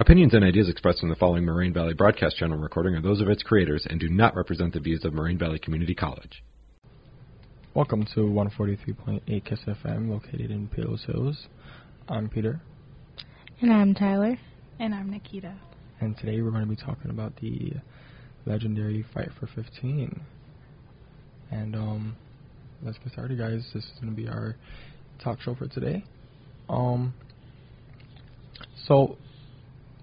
Opinions and ideas expressed in the following Moraine Valley Broadcast Channel recording are those of its creators and do not represent the views of Moraine Valley Community College. Welcome to 143.8 Kiss FM, located in Palos Hills. I'm Peter, And I'm Tyler. And I'm Nikita. and today we're going to be talking about the legendary Fight for 15. And um, let's get started, guys. This is going to be our talk show for today. Um, so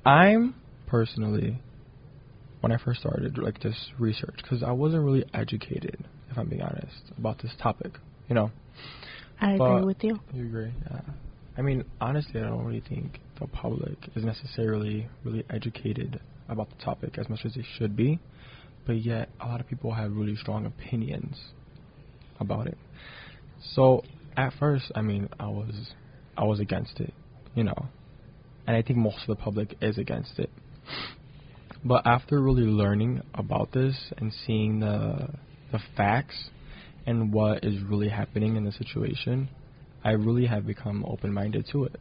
I'm personally, when I first started, like this research, because I wasn't really educated, if I'm being honest, about this topic. You know, I But- agree with you. you agree? Yeah. I mean, honestly, I don't really think the public is necessarily really educated about the topic as much as they should be, but yet a lot of people have really strong opinions about it. So at first, I mean, I was I was against it, you know, and I think most of the public is against it. But after really learning about this and seeing the the facts and what is really happening in the situation, I really have become open minded to it.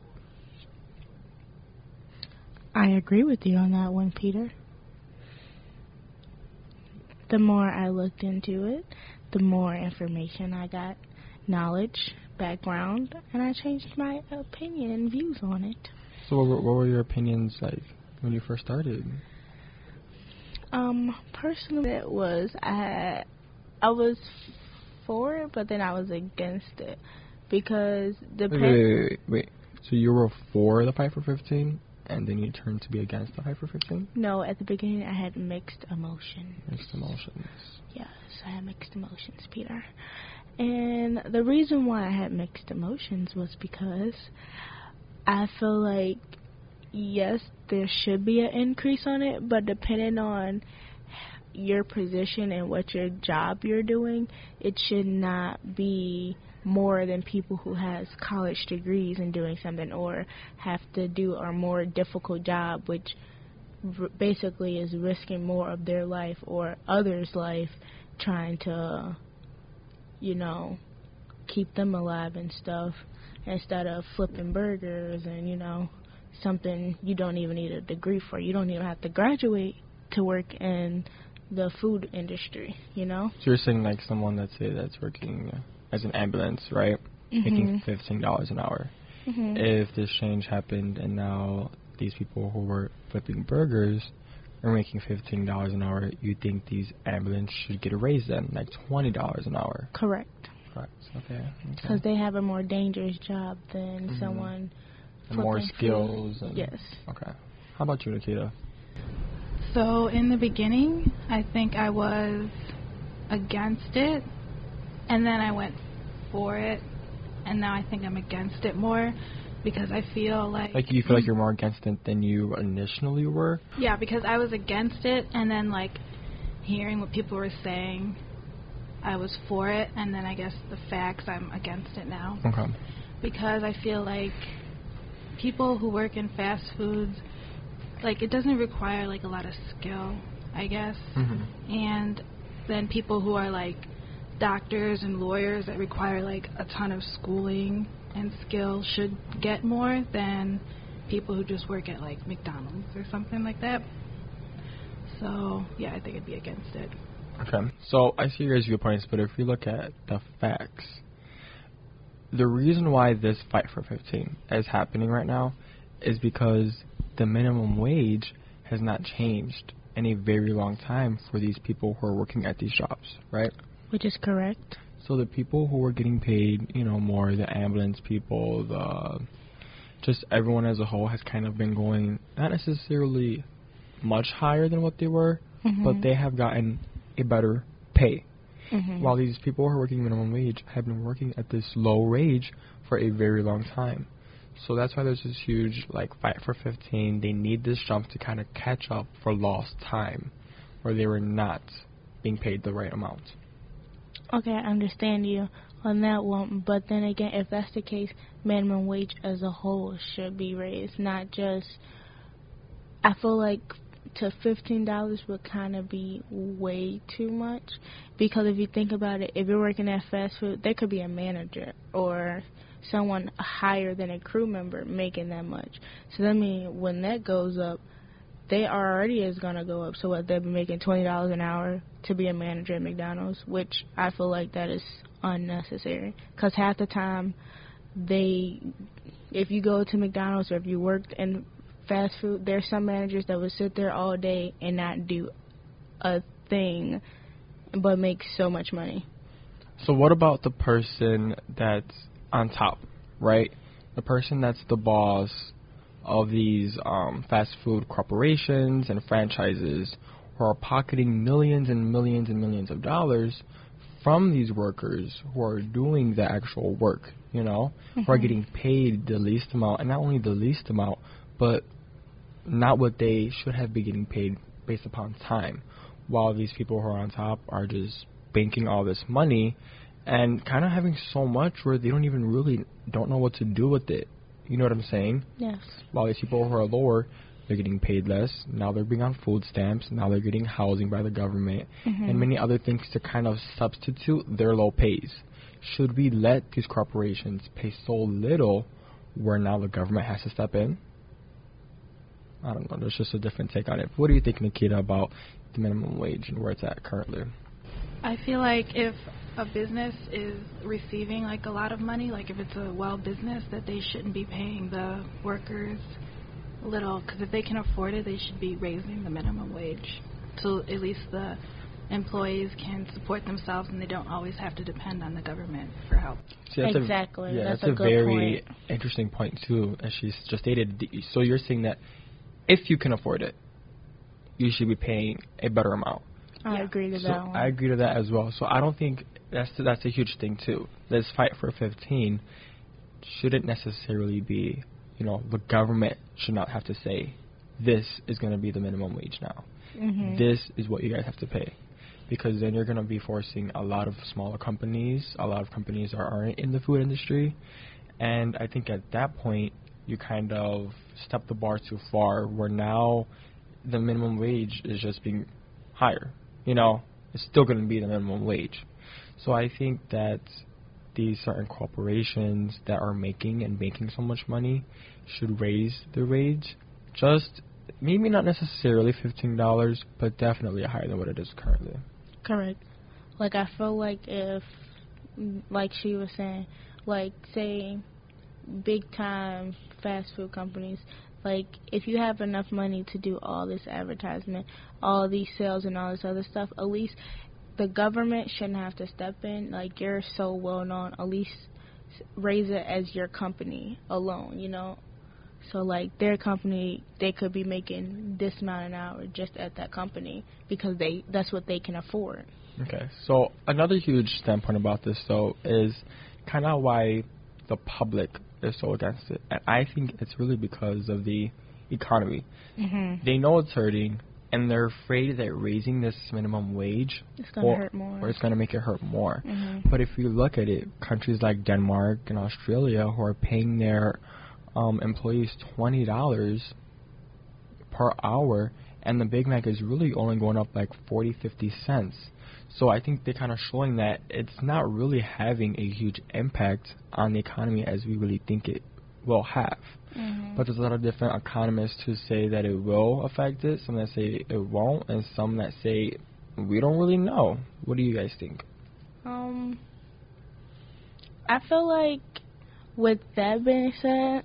I agree with you on that one, Peter. The more I looked into it, the more information I got, knowledge, background, and I changed my opinion and views on it. So, what were, what were your opinions like when you first started? Um, personally, it was I, I was for it, but then I was against it because the Wait, wait, wait, wait. So you were for the Fight for 15, and then you turned to be against the Fight for 15? no, at the beginning I had mixed emotions. Mixed emotions. Yes, I had mixed emotions, Peter. And the reason why I had mixed emotions was because I feel like, yes, there should be an increase on it, but depending on your position and what your job you're doing, it should not be more than people who has college degrees and doing something or have to do a more difficult job which r- basically is risking more of their life or others' life trying to, you know, keep them alive and stuff instead of flipping burgers and, you know, something you don't even need a degree for. You don't even have to graduate to work in the food industry, you know? So you're saying like someone let's say that's working as an ambulance, right? Making Mhm. fifteen dollars an hour. Mhm. If this change happened and now these people who were flipping burgers are making fifteen dollars an hour, you think these ambulance should get a raise then, like twenty dollars an hour? Correct. Correct. Okay. Because okay. they have a more dangerous job than Mhm. someone And more skills. And, Yes. Okay. How about you, Nikita? So in the beginning, I think I was against it, and then I went for it, and now I think I'm against it more because I feel like Like you feel like you're more against it than you initially were. yeah because I was against it, and then like hearing what people were saying, I was for it, and then I guess the facts I'm against it now. Okay. because I feel like people who work in fast foods, like it doesn't require like a lot of skill, I guess. Mm-hmm. And then people who are like doctors and lawyers that require like a ton of schooling and skill should get more than people who just work at like McDonald's or something like that. So yeah, I think I'd be against it. Okay. So I see your guys' viewpoints, but if we look at the facts, the reason why this fight for 15 is happening right now is because the minimum wage has not changed in a very long time for these people who are working at these jobs, right? Which is correct. So the people who are getting paid, you know, more, the ambulance people, the just everyone as a whole has kind of been going not necessarily much higher than what they were, but Mhm. they have gotten a better pay. Mhm. While these people who are working minimum wage have been working at this low wage for a very long time. So that's why there's this huge like fight for 15. They need this jump to kind of catch up for lost time where they were not being paid the right amount. Okay, I understand you on that one, but then again, if that's the case, minimum wage as a whole should be raised, not just. I feel like to fifteen dollars would kind of be way too much, because if you think about it, if you're working at fast food, there could be a manager or someone higher than a crew member making that much. So that means when that goes up, they already is gonna go up. So what they've been making twenty dollars an hour to be a manager at McDonald's, which I feel like that is unnecessary. Cause half the time, they, if you go to McDonald's or if you worked in fast food, there's some managers that would sit there all day and not do a thing, but make so much money. So what about the person that's on top, right? The person that's the boss of these um, fast food corporations and franchises who are pocketing millions and millions and millions of dollars from these workers who are doing the actual work, you know, mm-hmm. who are mm-hmm. getting paid the least amount, and not only the least amount, but not what they should have been getting paid based upon time. While these people who are on top are just banking all this money and kind of having so much where they don't even really don't know what to do with it. You know what I'm saying? Yes. While these people who are lower, they're getting paid less. Now they're being on food stamps. Now they're getting housing by the government mm-hmm. and many other things to kind of substitute their low pays. Should we let these corporations pay so little where now the government has to step in? I don't know. There's just a different take on it. What do you think, Nikita, about the minimum wage and where it's at currently? I feel like if a business is receiving like a lot of money, like if it's a well business, that they shouldn't be paying the workers little, because if they can afford it, they should be raising the minimum wage, so at least the employees can support themselves and they don't always have to depend on the government for help. See, that's exactly. A, yeah, that's, that's a, a very point. interesting point too, as she's just stated. So you're saying that if you can afford it, you should be paying a better amount. I yeah. agree to so that. One. I agree to that as well. So I don't think that's that's a huge thing too. This fight for 15 shouldn't necessarily be, you know, the government should not have to say this is going to be the minimum wage now. Mm-hmm. This is what you guys have to pay. Because then you're going to be forcing a lot of smaller companies, a lot of companies that aren't in the food industry. And I think at that point, you kind of step the bar too far, where now the minimum wage is just being higher. You know, it's still going to be the minimum wage. So I think that these certain corporations that are making and making so much money should raise their wage. Just maybe not necessarily fifteen dollars, but definitely higher than what it is currently. Correct. Like I feel like if, like she was saying, like say, big time fast food companies, like if you have enough money to do all this advertisement, all these sales and all this other stuff, at least the government shouldn't have to step in. Like you're so well known, at least raise it as your company alone, you know. So like their company, they could be making this amount an hour just at that company because they that's what they can afford. Okay. So another huge standpoint about this though is kind of why the public is so against it, and I think it's really because of the economy. Mm-hmm. They know it's hurting and they're afraid that raising this minimum wage it's going to hurt more or it's going to make it hurt more. Mm-hmm. But if you look at it, countries like Denmark and Australia who are paying their um, employees twenty dollars per hour, and the Big Mac is really only going up like 40, 50 cents. So I think they're kind of showing that it's not really having a huge impact on the economy as we really think it will have. Mm-hmm. But there's a lot of different economists who say that it will affect it, some that say it won't, and some that say we don't really know. What do you guys think? Um, I feel like with that being said,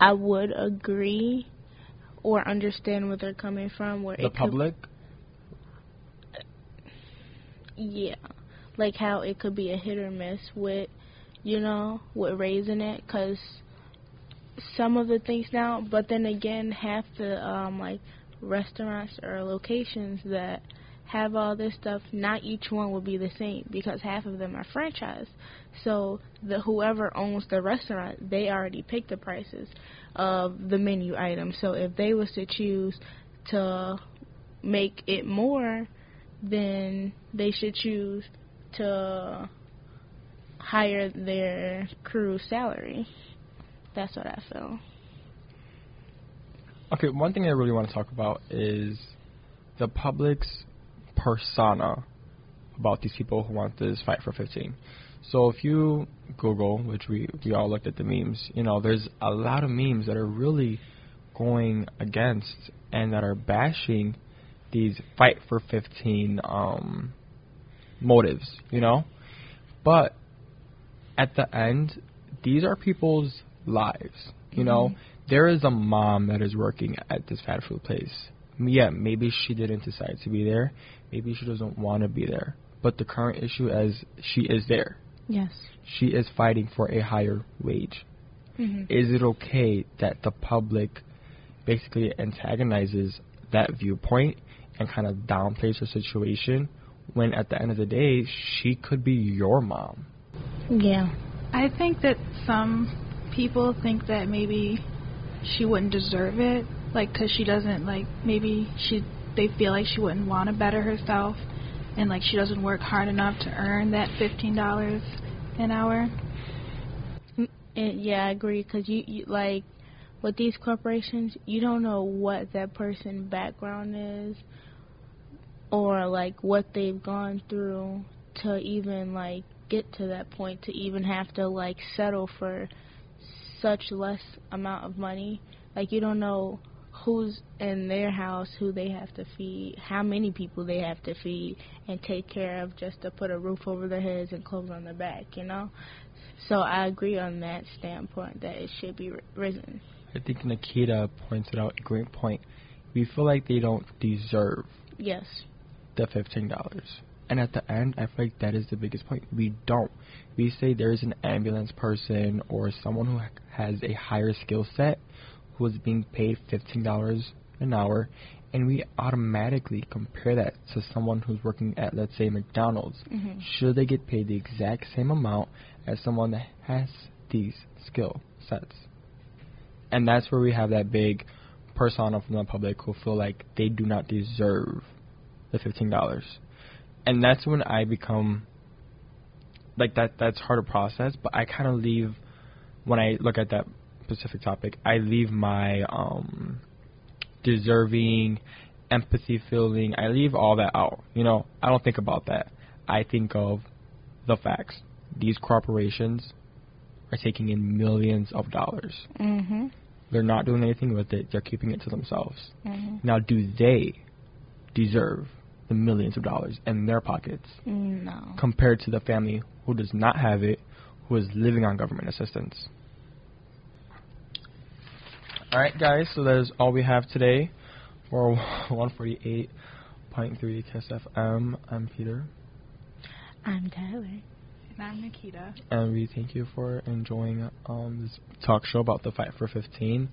I would agree or understand where they're coming from. Where the public. Could, yeah, like how it could be a hit or miss with, you know, with raising it, because some of the things now, but then again, half the um like restaurants or locations that have all this stuff, not each one will be the same because half of them are franchised. So the whoever owns the restaurant, they already picked the prices of the menu items. So if they was to choose to make it more, then they should choose to hire their crew salary. That's what I feel. Okay, one thing I really want to talk about is the public's persona about these people who want this fight for 15. So if you Google, which we we all looked at the memes, you know, there's a lot of memes that are really going against and that are bashing these fight for 15 um, motives, you know. But at the end, these are people's lives, you know. Mhm. There is a mom that is working at this fast food place. Yeah, maybe she didn't decide to be there. Maybe she doesn't want to be there. But the current issue is she is there. Yes. She is fighting for a higher wage. hmm Is it okay that the public basically antagonizes that viewpoint and kind of downplays her situation when at the end of the day she could be your mom? Yeah. I think that some people think that maybe she wouldn't deserve it, like because she doesn't like maybe she they feel like she wouldn't want to better herself, and like she doesn't work hard enough to earn that fifteen dollars an hour. Mm, and yeah, I agree. Cause you, you like with these corporations, you don't know what that person's background is, or like what they've gone through to even like get to that point to even have to like settle for such less amount of money. Like you don't know who's in their house, who they have to feed, how many people they have to feed and take care of just to put a roof over their heads and clothes on their back, you know? So I agree on that standpoint that it should be ri- risen. I think Nikita pointed out a great point. We feel like they don't deserve Yes. the fifteen dollars. And at the end, I feel like that is the biggest point. We don't. We say there's an ambulance person or someone who has a higher skill set who is being paid fifteen dollars an hour, and we automatically compare that to someone who's working at, let's say, McDonald's. Mhm. Should they get paid the exact same amount as someone that has these skill sets? And that's where we have that big persona from the public who feel like they do not deserve the fifteen dollars. And that's when I become like that that's hard to process, but I kinda leave when I look at that specific topic, I leave my um deserving, empathy feeling, I leave all that out. You know, I don't think about that. I think of the facts. These corporations are taking in millions of dollars. Mhm. They're not doing anything with it. They're keeping it to themselves. Mhm. Now, do they deserve the millions of dollars in their pockets No. compared to the family who does not have it, who is living on government assistance? All right, guys. So that is all we have today for 148.3 Kiss FM. I'm Peter, I'm Tyler. And I'm Nikita. and we thank you for enjoying um, this talk show about the fight for 15.